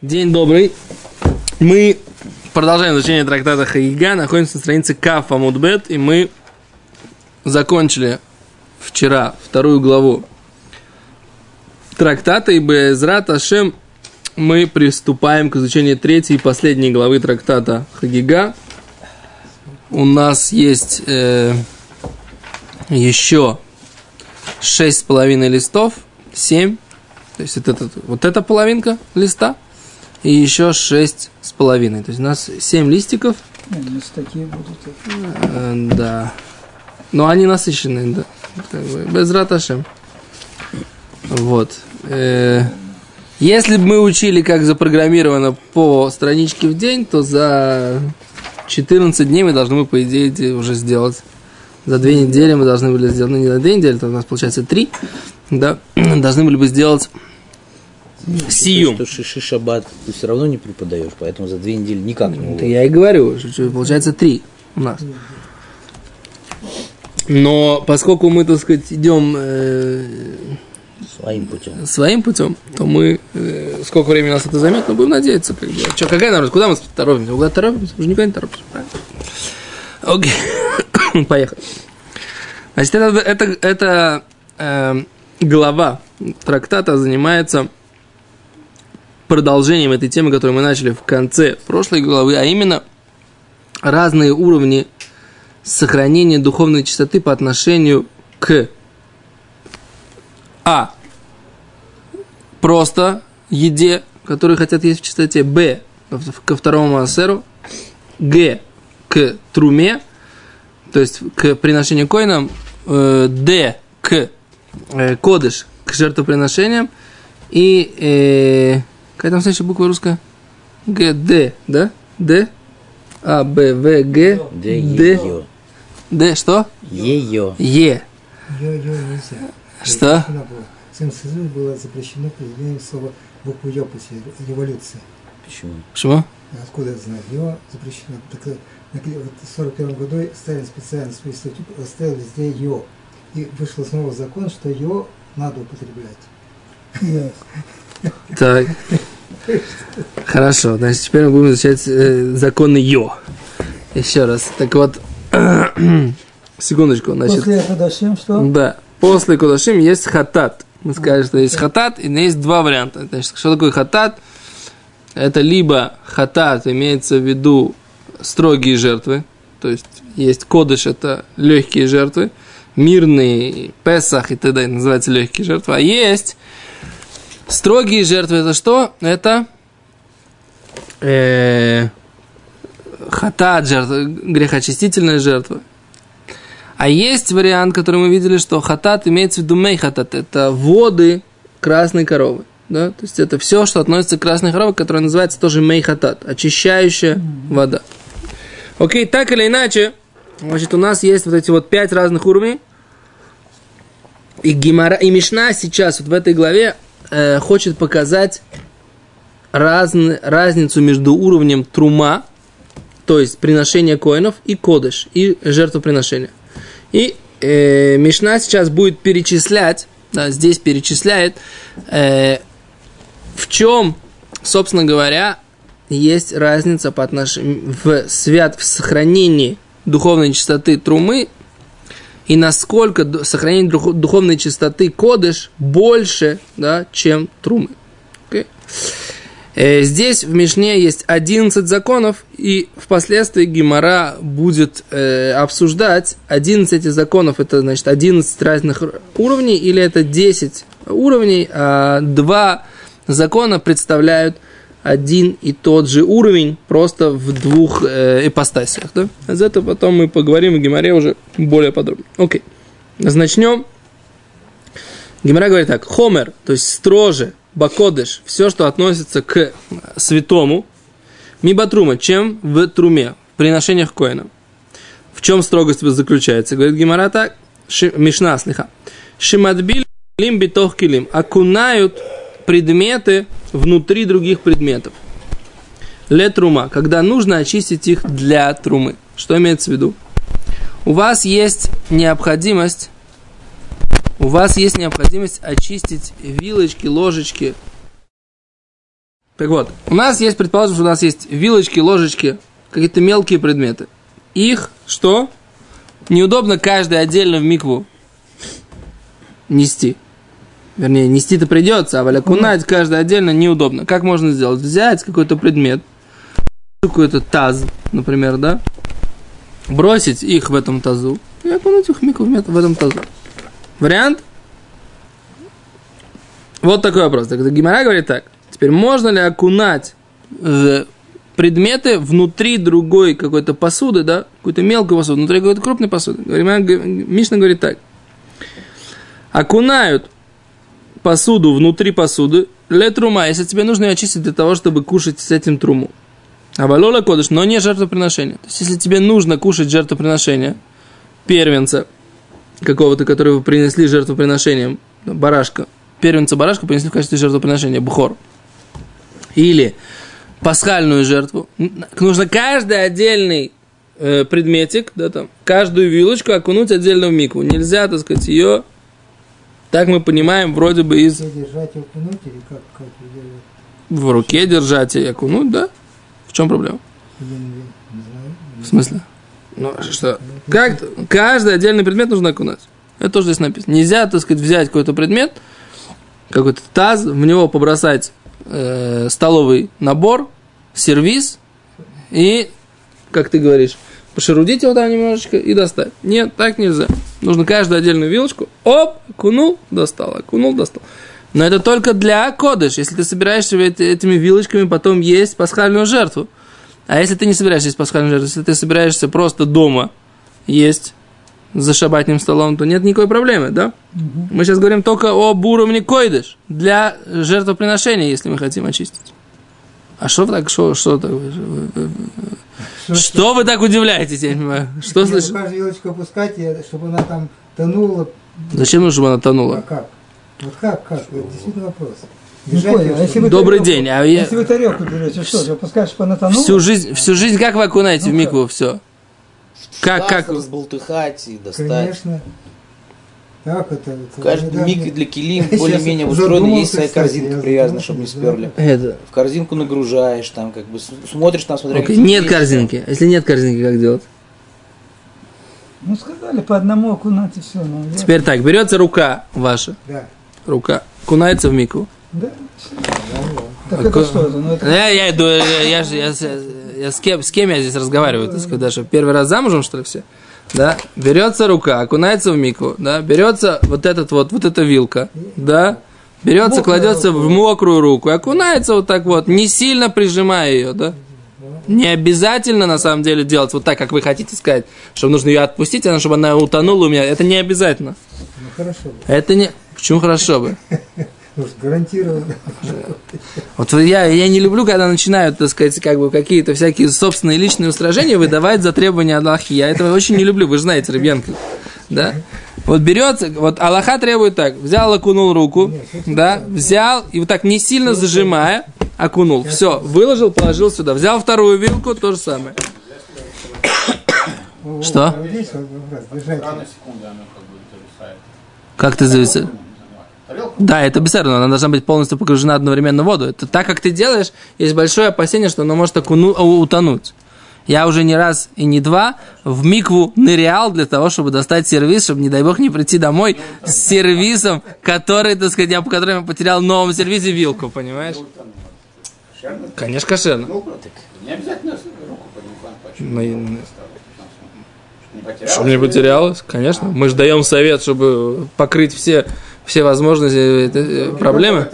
День добрый. Мы продолжаем изучение трактата Хаига. Находимся на странице Каф Амудбет. И мы закончили вчера вторую главу трактата. И Безрат Ашем мы приступаем к изучению третьей и последней главы трактата Хагига. У нас есть э, еще шесть с половиной листов, семь. То есть это, вот эта половинка листа – и еще шесть с половиной. То есть у нас семь листиков. Такие будут. Э, да. Но они насыщенные, да. Как бы, без раташем. Вот. Э, если бы мы учили, как запрограммировано по страничке в день, то за 14 дней мы должны бы, по идее, уже сделать. За две недели мы должны были сделать, ну не за две недели, то у нас получается три, да, должны были бы сделать Сиюм. Что шиши шаббат ты все равно не преподаешь, поэтому за две недели никак не Это я и говорю, что получается три у нас. Но поскольку мы, так сказать, идем э, своим путем. своим путем, то мы, э, сколько времени нас это займет, но будем надеяться. Как бы. Че, какая народ? Куда мы торопимся? Куда торопимся? Мы же никуда не торопимся. Окей. Поехали. Значит, это, это, это э, глава трактата занимается продолжением этой темы, которую мы начали в конце прошлой главы, а именно разные уровни сохранения духовной чистоты по отношению к А. Просто еде, которую хотят есть в чистоте. Б. Ко второму массеру. Г. К труме, то есть к приношению коинам. Э, Д. К э, кодыш, к жертвоприношениям. И э, Какая там следующая буква русская? Г, Д, да? Д, А, Б, В, Г, Д, Д, что? Ее. Е. Ее нельзя. Что? В Советском Союзе было запрещено произведение слова букву Ё после революции. Почему? Почему? Откуда это знать? Ё запрещено. Так, э, вот в 1941 году Сталин специально свой статью оставил везде Ё. И вышел снова закон, что Ё надо употреблять. Так. Хорошо, значит, теперь мы будем изучать э, законы Йо. Еще раз. Так вот, секундочку. Значит, После Кудашим что? Да. После Кудашим есть хатат. Мы сказали, что есть хатат, и есть два варианта. Значит, что такое хатат? Это либо хатат, имеется в виду строгие жертвы, то есть есть кодыш, это легкие жертвы, мирные, песах и т.д. называются легкие жертвы, а есть Строгие жертвы это что? Это э, хатат жертва, грехочистительная жертва. А есть вариант, который мы видели, что хатат имеется в виду мей хатат. Это воды красной коровы. Да? То есть это все, что относится к красной корове, которая называется тоже мей хатат, очищающая вода. Окей, так или иначе, значит, у нас есть вот эти вот пять разных уровней. И, Гимара, и Мишна сейчас вот в этой главе э, хочет показать разн, разницу между уровнем трума, то есть приношение коинов, и кодыш, и жертвоприношения. И э, Мишна сейчас будет перечислять, да, здесь перечисляет, э, в чем, собственно говоря, есть разница по отношению в свят в сохранении духовной чистоты трумы и насколько сохранение духовной чистоты кодыш больше, да, чем трумы. Okay? Э, здесь в Мишне есть 11 законов, и впоследствии Гимара будет э, обсуждать 11 этих законов, это значит 11 разных уровней, или это 10 уровней, а два закона представляют один и тот же уровень, просто в двух э, ипостасях. Да? За это потом мы поговорим в Гимаре уже более подробно. Окей. Начнем. Гимара говорит так. Хомер, то есть строже, бакодыш, все, что относится к святому, мибатрума, чем в труме, в приношениях коина. В чем строгость заключается? Говорит Гимара так. Мишна слиха. Шимадбиль лим битох килим. Окунают предметы внутри других предметов. Ле трума, когда нужно очистить их для трумы. Что имеется в виду? У вас есть необходимость, у вас есть необходимость очистить вилочки, ложечки Так вот, у нас есть, предположим, что у нас есть вилочки, ложечки, какие-то мелкие предметы. Их что? Неудобно каждый отдельно в микву нести. Вернее, нести-то придется, а окунать каждый отдельно неудобно. Как можно сделать? Взять какой-то предмет, какой-то таз, например, да? Бросить их в этом тазу и окунуть их в микву в этом тазу. Вариант? Вот такой вопрос. Так Гимара говорит так. Теперь можно ли окунать э, предметы внутри другой какой-то посуды, да, какой-то мелкой посуды, внутри какой-то крупной посуды? Мишна говорит так. Окунают посуду внутри посуды, ле трума, если тебе нужно ее очистить для того, чтобы кушать с этим труму. А валола кодыш, но не жертвоприношение. То есть, если тебе нужно кушать жертвоприношение первенца какого-то, который вы принесли жертвоприношением, барашка, первенца барашка принесли в качестве жертвоприношения, бухор, или пасхальную жертву, нужно каждый отдельный э, предметик, да, там, каждую вилочку окунуть отдельно в микву. Нельзя, так сказать, ее, так мы понимаем, вроде бы из... Держать и окунуть или как, как? В руке держать и окунуть, да? В чем проблема? В смысле? Ну, что? Как, каждый отдельный предмет нужно окунать. Это тоже здесь написано. Нельзя, так сказать, взять какой-то предмет, какой-то таз, в него побросать э, столовый набор, сервис и, как ты говоришь, пошерудить его там немножечко и достать. Нет, так нельзя. Нужно каждую отдельную вилочку, оп, окунул, достал, окунул, достал. Но это только для кодыш, если ты собираешься этими вилочками потом есть пасхальную жертву. А если ты не собираешься есть пасхальную жертву, если ты собираешься просто дома есть за шабатным столом, то нет никакой проблемы, да? Угу. Мы сейчас говорим только об уровне койдыш для жертвоприношения, если мы хотим очистить. А что вы так, что, что так? Что, что вы так удивляетесь, я не понимаю? Что слышишь? Каждую вилочку опускать, чтобы она там тонула. Зачем нужно, чтобы она тонула? А как? Вот как, как? Это действительно вопрос. А если вы Добрый тарелку, день. А я... Если вы тарелку берете, что, вы опускаешь, чтобы она тонула? Всю жизнь, всю жизнь как вы окунаете ну, в микву все? Как, как? Разболтыхать и достать. Конечно. Так, это, это в каждом микве для килим более-менее устроены, есть своя корзинка привязана, чтобы не сперли. Это. В корзинку нагружаешь, там как бы смотришь там, смотря okay. Нет есть. корзинки. Если нет корзинки, как делать? Ну, сказали, по одному окунать и все. Ну, Теперь так, берется рука ваша. Да. Рука. Кунается в мику. Да. Так это что это? Ну, это... Я, я, иду, я, я, я, я, с, кем, с кем я здесь разговариваю? Так сказать, даже первый раз замужем, что ли, все? Да, берется рука, окунается в мику, да, берется вот этот вот, вот эта вилка, да, берется, кладется в мокрую руку окунается вот так вот, не сильно прижимая ее, да. Не обязательно, на самом деле, делать вот так, как вы хотите сказать, чтобы нужно ее отпустить, она, чтобы она утонула у меня. Это не обязательно. Ну, хорошо. Это не... Почему хорошо бы? Гарантированно. Вот я, я не люблю, когда начинают, так сказать, как бы какие-то всякие собственные личные устражения выдавать за требования Аллахи. Я этого очень не люблю, вы же знаете, Рыбьянка. Да? Вот берется, вот Аллаха требует так, взял, окунул руку, да, взял и вот так не сильно зажимая, окунул. Все, выложил, положил сюда. Взял вторую вилку, то же самое. Что? Как ты зависаешь? Да, это беседа, она должна быть полностью погружена одновременно в воду. Это так, как ты делаешь, есть большое опасение, что она может окуну, утонуть. Я уже не раз и не два в микву нырял для того, чтобы достать сервис, чтобы, не дай бог, не прийти домой с сервисом, который, так сказать, я, который я потерял в новом сервисе вилку, понимаешь? Конечно, кошерно. Не обязательно руку поднимать. Чтобы не потерялось, конечно. Мы же даем совет, чтобы покрыть все все возможности это, э, проблемы.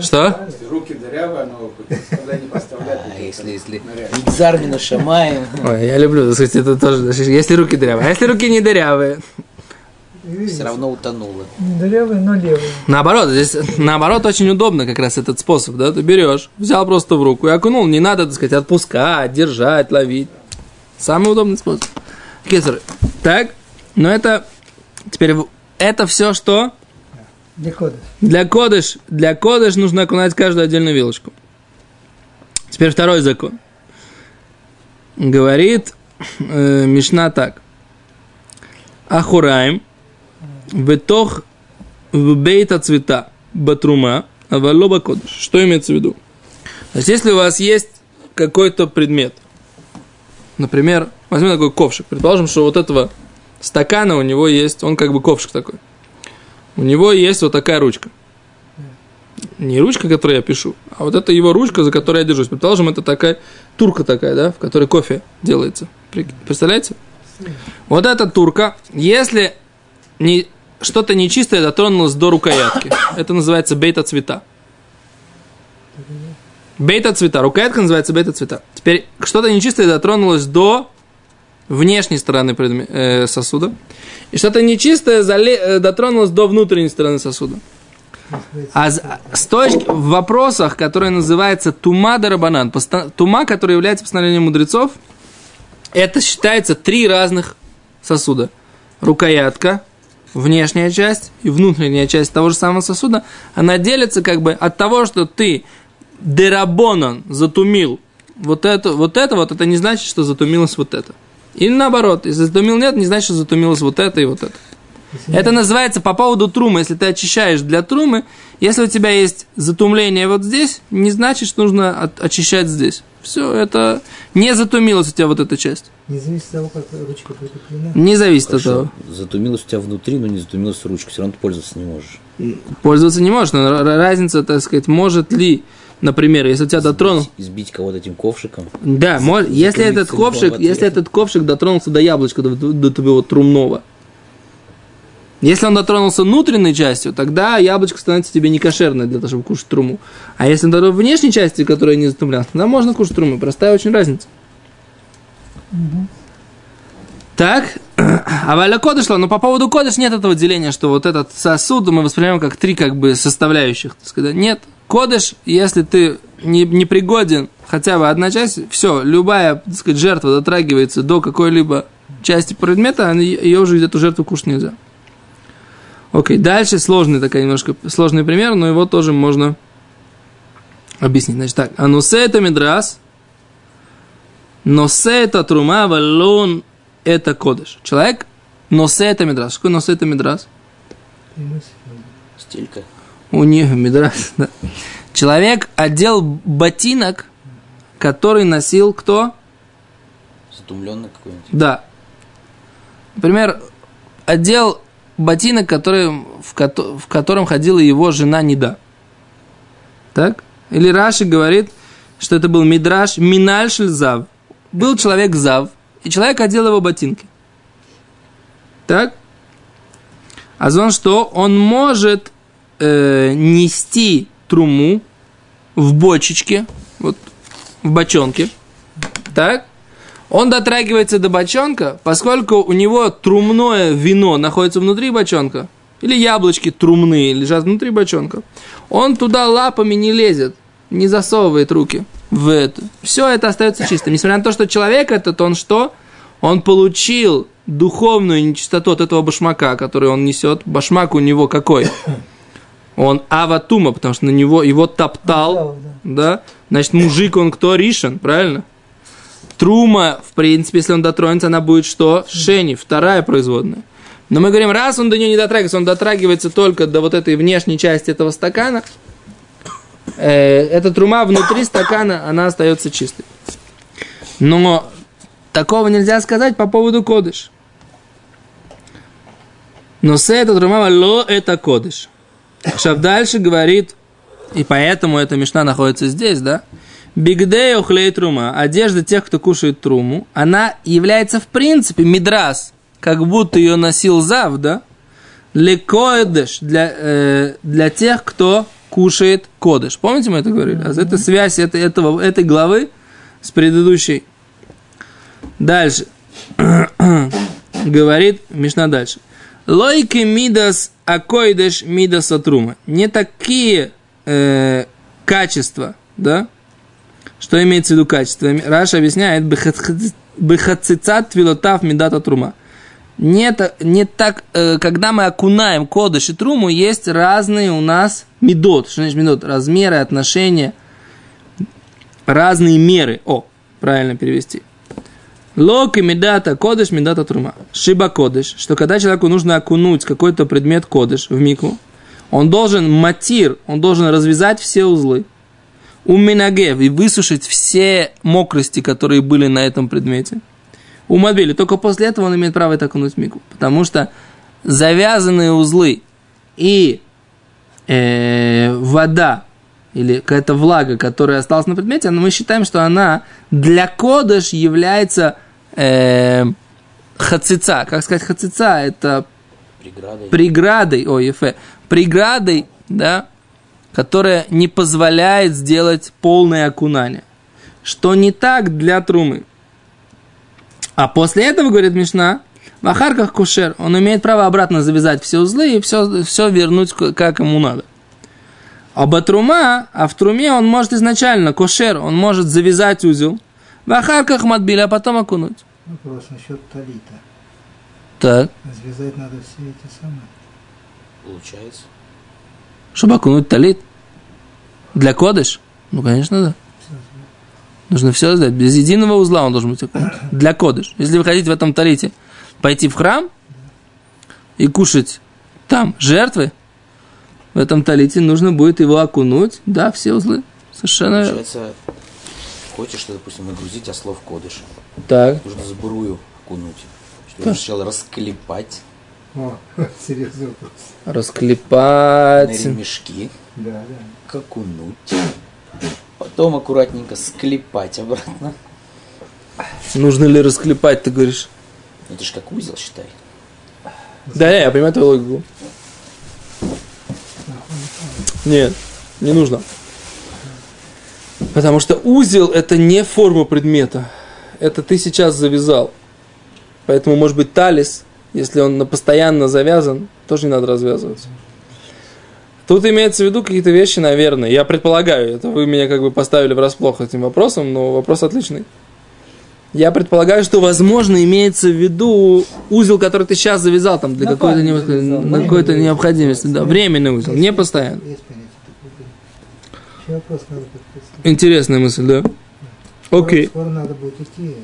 Что? Руки дырявые, но куда не поставлять. А если, если Мигзармина Шамаем. Ой, я люблю, так сказать, это тоже, если руки дырявые. А если руки не дырявые? Все равно утонуло. Не дырявые, но левые. Наоборот, здесь, наоборот, очень удобно как раз этот способ, да, ты берешь, взял просто в руку и окунул, не надо, так сказать, отпускать, держать, ловить. Самый удобный способ. Кесар. Так, но это теперь это все что? Для кодыш. Для кодыш. Для кодыш нужно окунать каждую отдельную вилочку. Теперь второй закон. Говорит э, Мишна так. Ахураем бетох в бейта цвета батрума авалоба кодыш. Что имеется в виду? То есть, если у вас есть какой-то предмет, например, возьмем такой ковшик, предположим, что вот этого стакана у него есть, он как бы ковшик такой. У него есть вот такая ручка. Не ручка, которую я пишу, а вот это его ручка, за которой я держусь. Предположим, это такая турка такая, да, в которой кофе делается. Представляете? Вот эта турка, если не, что-то нечистое дотронулось до рукоятки, это называется бейта цвета. Бейта цвета. Рукоятка называется бейта цвета. Теперь что-то нечистое дотронулось до внешней стороны э, сосуда. И что-то нечистое зале- э, дотронулось до внутренней стороны сосуда. А с, точки, в вопросах, которые называются тума дарабанан, тума, который является постановлением мудрецов, это считается три разных сосуда. Рукоятка, внешняя часть и внутренняя часть того же самого сосуда, она делится как бы от того, что ты дерабонан затумил вот это, вот это, вот это не значит, что затумилось вот это. Или наоборот, если затумил нет, не значит, что затумилось вот это и вот это. Это называется по поводу трумы. Если ты очищаешь для трумы, если у тебя есть затумление вот здесь, не значит, что нужно от, очищать здесь. Все, это не затумилась у тебя вот эта часть. Не зависит от того, как ручка прикреплена. Не зависит от Хорошо, того. затумилось у тебя внутри, но не затумилась ручка, все равно ты пользоваться не можешь. Пользоваться не можешь, но ра- разница, так сказать, может ли, например, если у тебя дотронул... Избить кого-то этим ковшиком. Да, мож- если этот ковшик, если этот ковшик дотронулся до яблочка, до, до твоего трумного, если он дотронулся внутренней частью, тогда яблочко становится тебе не кошерное для того, чтобы кушать труму. А если он дотронулся внешней части, которая не затумлялась, тогда можно кушать труму. Простая очень разница. Так, а Валя Кодыш, но по поводу Кодыш нет этого деления, что вот этот сосуд мы воспринимаем как три как бы составляющих. Так сказать. Нет, Кодыш, если ты не, не пригоден, хотя бы одна часть, все, любая, так сказать, жертва дотрагивается до какой-либо части предмета, ее уже эту жертву кушать нельзя. Окей, дальше сложный такой немножко, сложный пример, но его тоже можно объяснить. Значит так, анусе это медрас, носе это трума, валон это кодыш. Человек носе это медрас. Такое носе это медрас? Стелька. У нее медрас, да. Человек одел ботинок, который носил кто? Затумленный какой-нибудь. Да. Например, одел ботинок, который, в, в котором ходила его жена Неда. Так? Или Раши говорит, что это был Мидраш Миналь Зав. Был человек Зав, и человек одел его ботинки. Так? А зон что? Он может э, нести труму в бочечке, вот в бочонке. Так? Он дотрагивается до бочонка, поскольку у него трумное вино находится внутри бочонка, или яблочки трумные лежат внутри бочонка, он туда лапами не лезет, не засовывает руки в это. Все это остается чистым. Несмотря на то, что человек этот, он что? Он получил духовную нечистоту от этого башмака, который он несет. Башмак у него какой? Он аватума, потому что на него его топтал, да. да? Значит, мужик он кто? Ришен, правильно? Трума, в принципе, если он дотронется, она будет что? Шени, вторая производная. Но мы говорим, раз он до нее не дотрагивается, он дотрагивается только до вот этой внешней части этого стакана, э, эта трума внутри стакана, она остается чистой. Но такого нельзя сказать по поводу кодыш. Но с это трума ло это кодыш. Шав дальше говорит, и поэтому эта мешна находится здесь, да? Бигдей охлей трума, одежда тех, кто кушает труму, она является в принципе мидрас, как будто ее носил зав, да? Лекоэдеш, для, э, для тех, кто кушает кодыш. Помните, мы это говорили? А это связь это, этого, этой главы с предыдущей. Дальше. Говорит Мишна дальше. Лойки мидас акойдеш мидас атрума. Не такие э, качества, да? Что имеется в виду качество? Раша объясняет бехацицат твилотав мидата трума. Не, не так, э, когда мы окунаем кодыш и труму, есть разные у нас медот. Что значит медот? Размеры, отношения, разные меры. О, правильно перевести. Лок и медата кодыш, медата трума. Шиба кодыш, что когда человеку нужно окунуть какой-то предмет кодыш в мику, Он должен матир, он должен развязать все узлы. У Минагев и высушить все мокрости, которые были на этом предмете. У Мадбили. Только после этого он имеет право это окунуть в мику. Потому что завязанные узлы и э, вода или какая-то влага, которая осталась на предмете, мы считаем, что она для кодыш является э, хацица. Как сказать хацица? Это Преградой. преградой, ой, эфе, преградой, да, которая не позволяет сделать полное окунание. Что не так для трумы. А после этого, говорит Мишна, в Ахарках кушер, он имеет право обратно завязать все узлы и все, все вернуть как ему надо. А батрума, а в труме он может изначально, кошер, он может завязать узел, в Ахарках матбили, а потом окунуть. Вопрос насчет талита. Так, Развязать надо все эти самые. Получается. чтобы окунуть талит. Для кодыш? Ну, конечно, да. Нужно все сделать. Без единого узла он должен быть окунут. Для кодыш. Если вы хотите в этом талите пойти в храм и кушать там жертвы, в этом талите нужно будет его окунуть. Да, все узлы. Совершенно. Получается, хочешь, допустим, нагрузить ослов кодыш. Так. Нужно сбрую окунуть. Что сначала расклепать О, серьезный вопрос. на Расклепать. ремешки, Да, да. окунуть. Потом аккуратненько склепать обратно. Нужно ли расклепать, ты говоришь? Это же как узел, считай. Да, я понимаю твою логику. Нет, не нужно. Потому что узел это не форма предмета. Это ты сейчас завязал. Поэтому, может быть, талис, если он постоянно завязан, тоже не надо развязываться. Тут имеется в виду какие-то вещи, наверное. Я предполагаю, это вы меня как бы поставили врасплох этим вопросом, но вопрос отличный. Я предполагаю, что, возможно, имеется в виду узел, который ты сейчас завязал там для какой-то, какой-то необходимости. Да, временный узел, не постоянно. Есть понятие такое. Еще вопрос надо подписать. Интересная мысль, да? Окей, Скоро надо будет идти,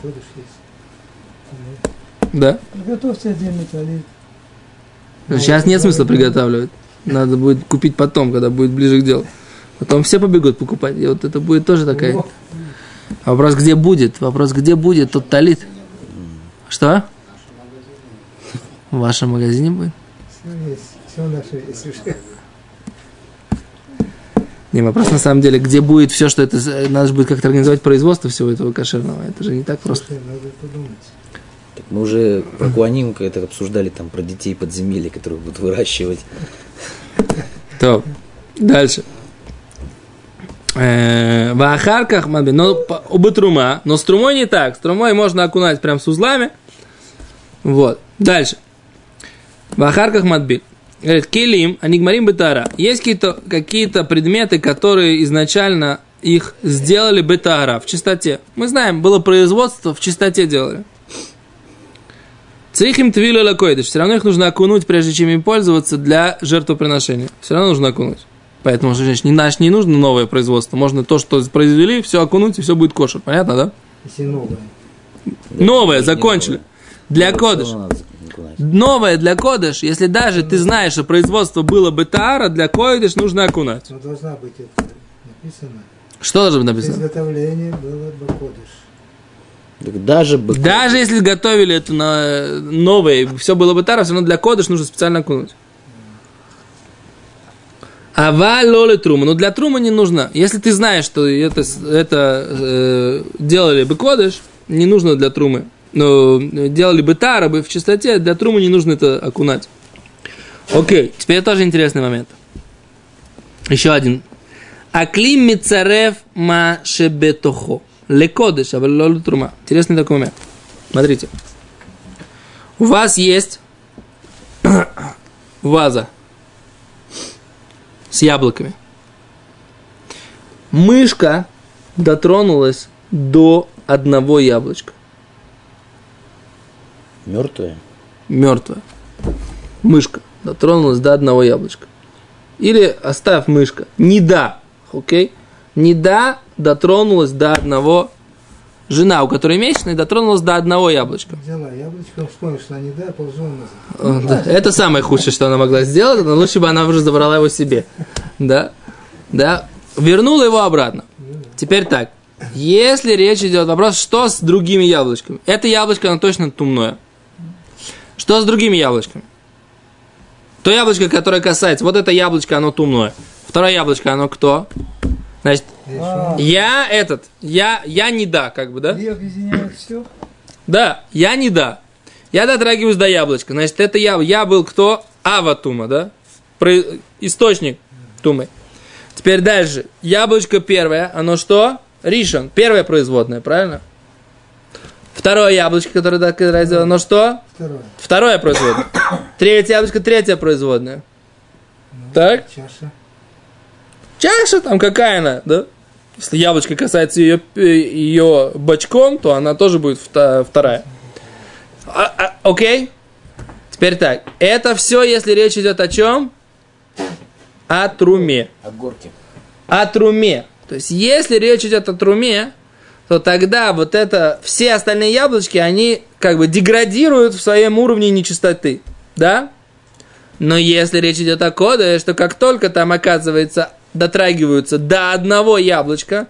кодыш есть. да. Готовьте отдельный талит. Сейчас нет смысла приготавливать. Надо будет купить потом, когда будет ближе к делу. Потом все побегут покупать. И вот это будет тоже такая... Вопрос, где будет? Вопрос, где будет тот талит? Что? В вашем магазине будет? Все есть, все наше есть уже. Не, вопрос на самом деле, где будет все, что это... Надо же будет как-то организовать производство всего этого кошерного. Это же не так просто. Слушай, надо подумать. Так мы уже про Куаним это обсуждали там про детей подземелья, которые будут выращивать. То, дальше. Э, В Ахарках, Мадби, но оба трума, но с трумой не так. С трумой можно окунать прям с узлами. Вот. Дальше. В Ахарках Мадби. Говорит, келим, анигмарим бетара. Есть какие-то какие предметы, которые изначально их сделали бетара в чистоте. Мы знаем, было производство, в чистоте делали. Цейхим твилю лакойдыш. Все равно их нужно окунуть, прежде чем им пользоваться для жертвоприношения. Все равно нужно окунуть. Поэтому, значит, не, наш, не нужно новое производство. Можно то, что произвели, все окунуть, и все будет кошер. Понятно, да? Если новое. Новое, закончили. Для Но Новое для кодыш, если даже ты знаешь, что производство было бы таара, для кодыш нужно окунать. Но должна быть это написано. Что должно быть написано? Изготовление было бы кодыш. Так даже бы... Даже если готовили это на новое, все было бы тара, все равно для кодыш нужно специально окунуть. А валоле трума. Но для трума не нужно. Если ты знаешь, что это, это э, делали бы кодыш, не нужно для трумы. Э, делали бы тара бы в чистоте, для трумы не нужно это окунать. Окей, теперь тоже интересный момент. Еще один. Аклим мицарев ма шебетохо. Лекодыш, а трума. Интересный такой момент. Смотрите. У вас есть ваза с яблоками. Мышка дотронулась до одного яблочка. Мертвые? Мертвая. Мышка дотронулась до одного яблочка. Или оставь мышка. Не да. Окей? Не да дотронулась до одного жена, у которой месячные, дотронулась до одного яблочка. Взяла яблочко, вспомнила, что она не да, положила назад. Э, да, Это самое худшее, что она могла сделать, но лучше бы она уже забрала его себе. Да? Да? Вернула его обратно. Теперь так. Если речь идет вопрос, что с другими яблочками? Это яблочко, оно точно тумное. Что с другими яблочками? То яблочко, которое касается, вот это яблочко, оно тумное. Второе яблочко, оно кто? Значит, А, я этот, я, я не да, как бы, да? все. Да, я не да. Я дотрагиваюсь до яблочка. Значит, это я. Я был кто? Ава Тума, да? Про- Источник Тумы. Теперь дальше. Яблочко первое, оно что? Ришон. Первое производное, правильно? Второе яблочко, которое так сделано, оно что? Второе. Второе производное. Третье яблочко, третье производное. Так? Чаша. Чаша там какая она, да? Если яблочко касается ее, ее бочком, то она тоже будет вторая. А- а- окей? Теперь так. Это все, если речь идет о чем? О труме. От горки. О труме. То есть, если речь идет о труме, то тогда вот это, все остальные яблочки, они как бы деградируют в своем уровне нечистоты. Да? Но если речь идет о коде, что как только там оказывается, дотрагиваются до одного яблочка,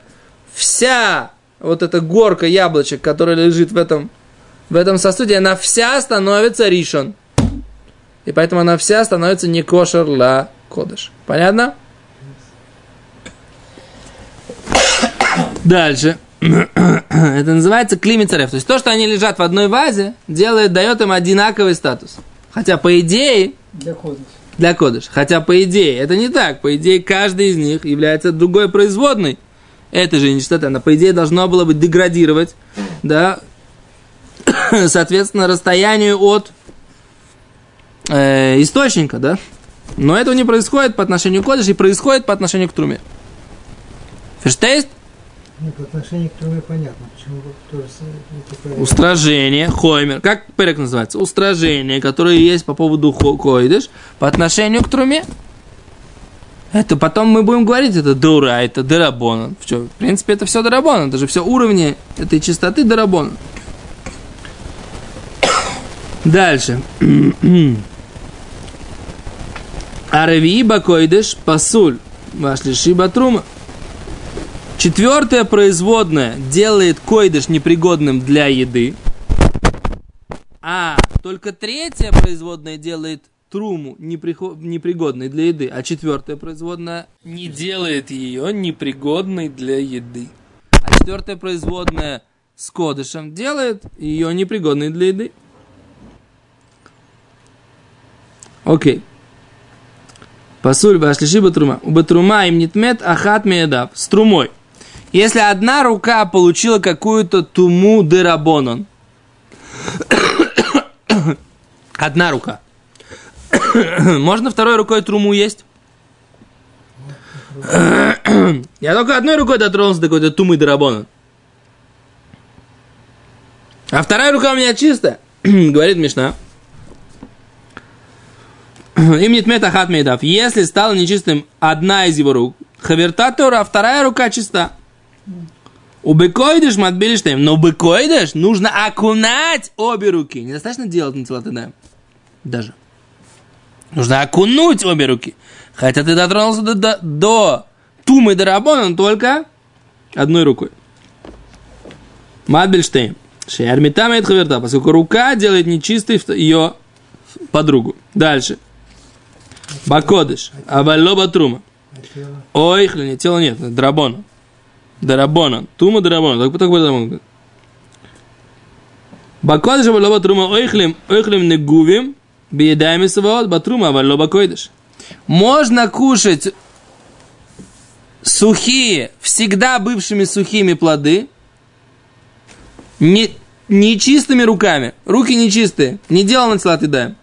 вся вот эта горка яблочек, которая лежит в этом, в этом сосуде, она вся становится ришон. И поэтому она вся становится не кошер ла кодыш. Понятно? Дальше. Это называется климицарев. То есть то, что они лежат в одной вазе, делает, дает им одинаковый статус. Хотя по идее, Для кодыш. для кодыш. Хотя по идее, это не так. По идее, каждый из них является другой производной. Это же нечистота. Она, по идее, должно было бы деградировать, да, соответственно, расстоянию от э, источника, да. Но этого не происходит по отношению к кодыш и происходит по отношению к труме. Ферштейст? По отношению к труме понятно, почему тоже правильно. Устражение, хоймер. Как перек называется? Устражение, которое есть по поводу койдыш по отношению к труме. Это потом мы будем говорить, это дура, это дарабона. В принципе, это все дарабона. Это же все уровни этой чистоты дарабона. Дальше. Арави бакойдыш пасуль. Вашли шиба трума. Четвертое производное делает койдыш непригодным для еды. А только третье производное делает труму непригодной для еды. А четвертое производное не делает ее непригодной для еды. А четвертое производное с кодышем делает ее непригодной для еды. Окей. Пасуль башлиши батрума. У батрума им нитмет ахат меедав. С трумой. Если одна рука получила какую-то туму дерабонон, одна рука, можно второй рукой труму есть? Я только одной рукой дотронулся до какой-то тумы дерабонон. А вторая рука у меня чистая, говорит Мишна. Им нет метахат мейдав. Если стала нечистым одна из его рук, хавертатора, а вторая рука чиста. У бекойдыш матбилиштейм. Но бекойдыш нужно окунать обе руки. Недостаточно делать на Даже. Нужно окунуть обе руки. Хотя ты дотронулся до, до, до тумы дарабона только одной рукой. Матбельштейн. Шеармитам это хаверта, поскольку рука делает нечистой ее подругу. Дальше. Бакодыш. Авалоба трума. Ой, не тело нет, драбона. Драбона. Тума драбона. Так так драбона. Бакодыш авалоба трума ойхлим, ойхлим негувим, биедами саваот, батрума авалоба койдыш. Можно кушать сухие, всегда бывшими сухими плоды, не, не чистыми руками. Руки нечистые. Не делал на едаем.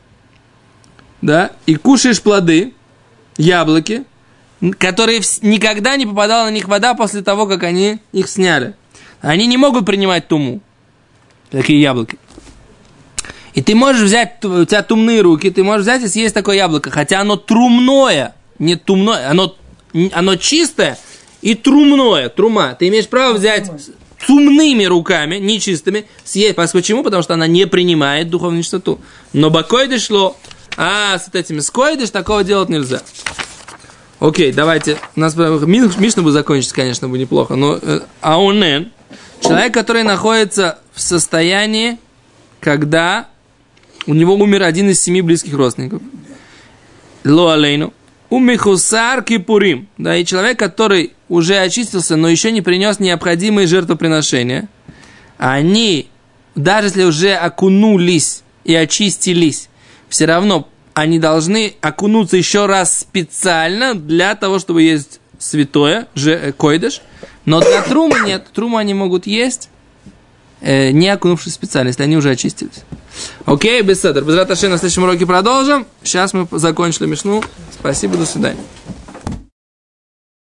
Да? И кушаешь плоды, яблоки, которые никогда не попадала на них вода после того, как они их сняли. Они не могут принимать туму. Такие яблоки. И ты можешь взять, у тебя тумные руки, ты можешь взять и съесть такое яблоко, хотя оно трумное, не тумное, оно, оно чистое и трумное, трума. Ты имеешь право взять с умными руками, нечистыми, съесть. Почему? Потому что она не принимает духовную чистоту. Но бакойды шло, а с этими скойдыш такого делать нельзя. Окей, давайте. У нас Мишна бы закончить, конечно, бы неплохо. Но э, аунен, человек, который находится в состоянии, когда у него умер один из семи близких родственников. Ло алейну. Умихусар кипурим. Да, и человек, который уже очистился, но еще не принес необходимые жертвоприношения, они, даже если уже окунулись и очистились, все равно они должны окунуться еще раз специально для того, чтобы есть святое, же, э, койдыш, но для трумы нет. Труму они могут есть, э, не окунувшись специально, если они уже очистились. Окей, без седер. Без на следующем уроке продолжим. Сейчас мы закончили мешну. Спасибо, до свидания.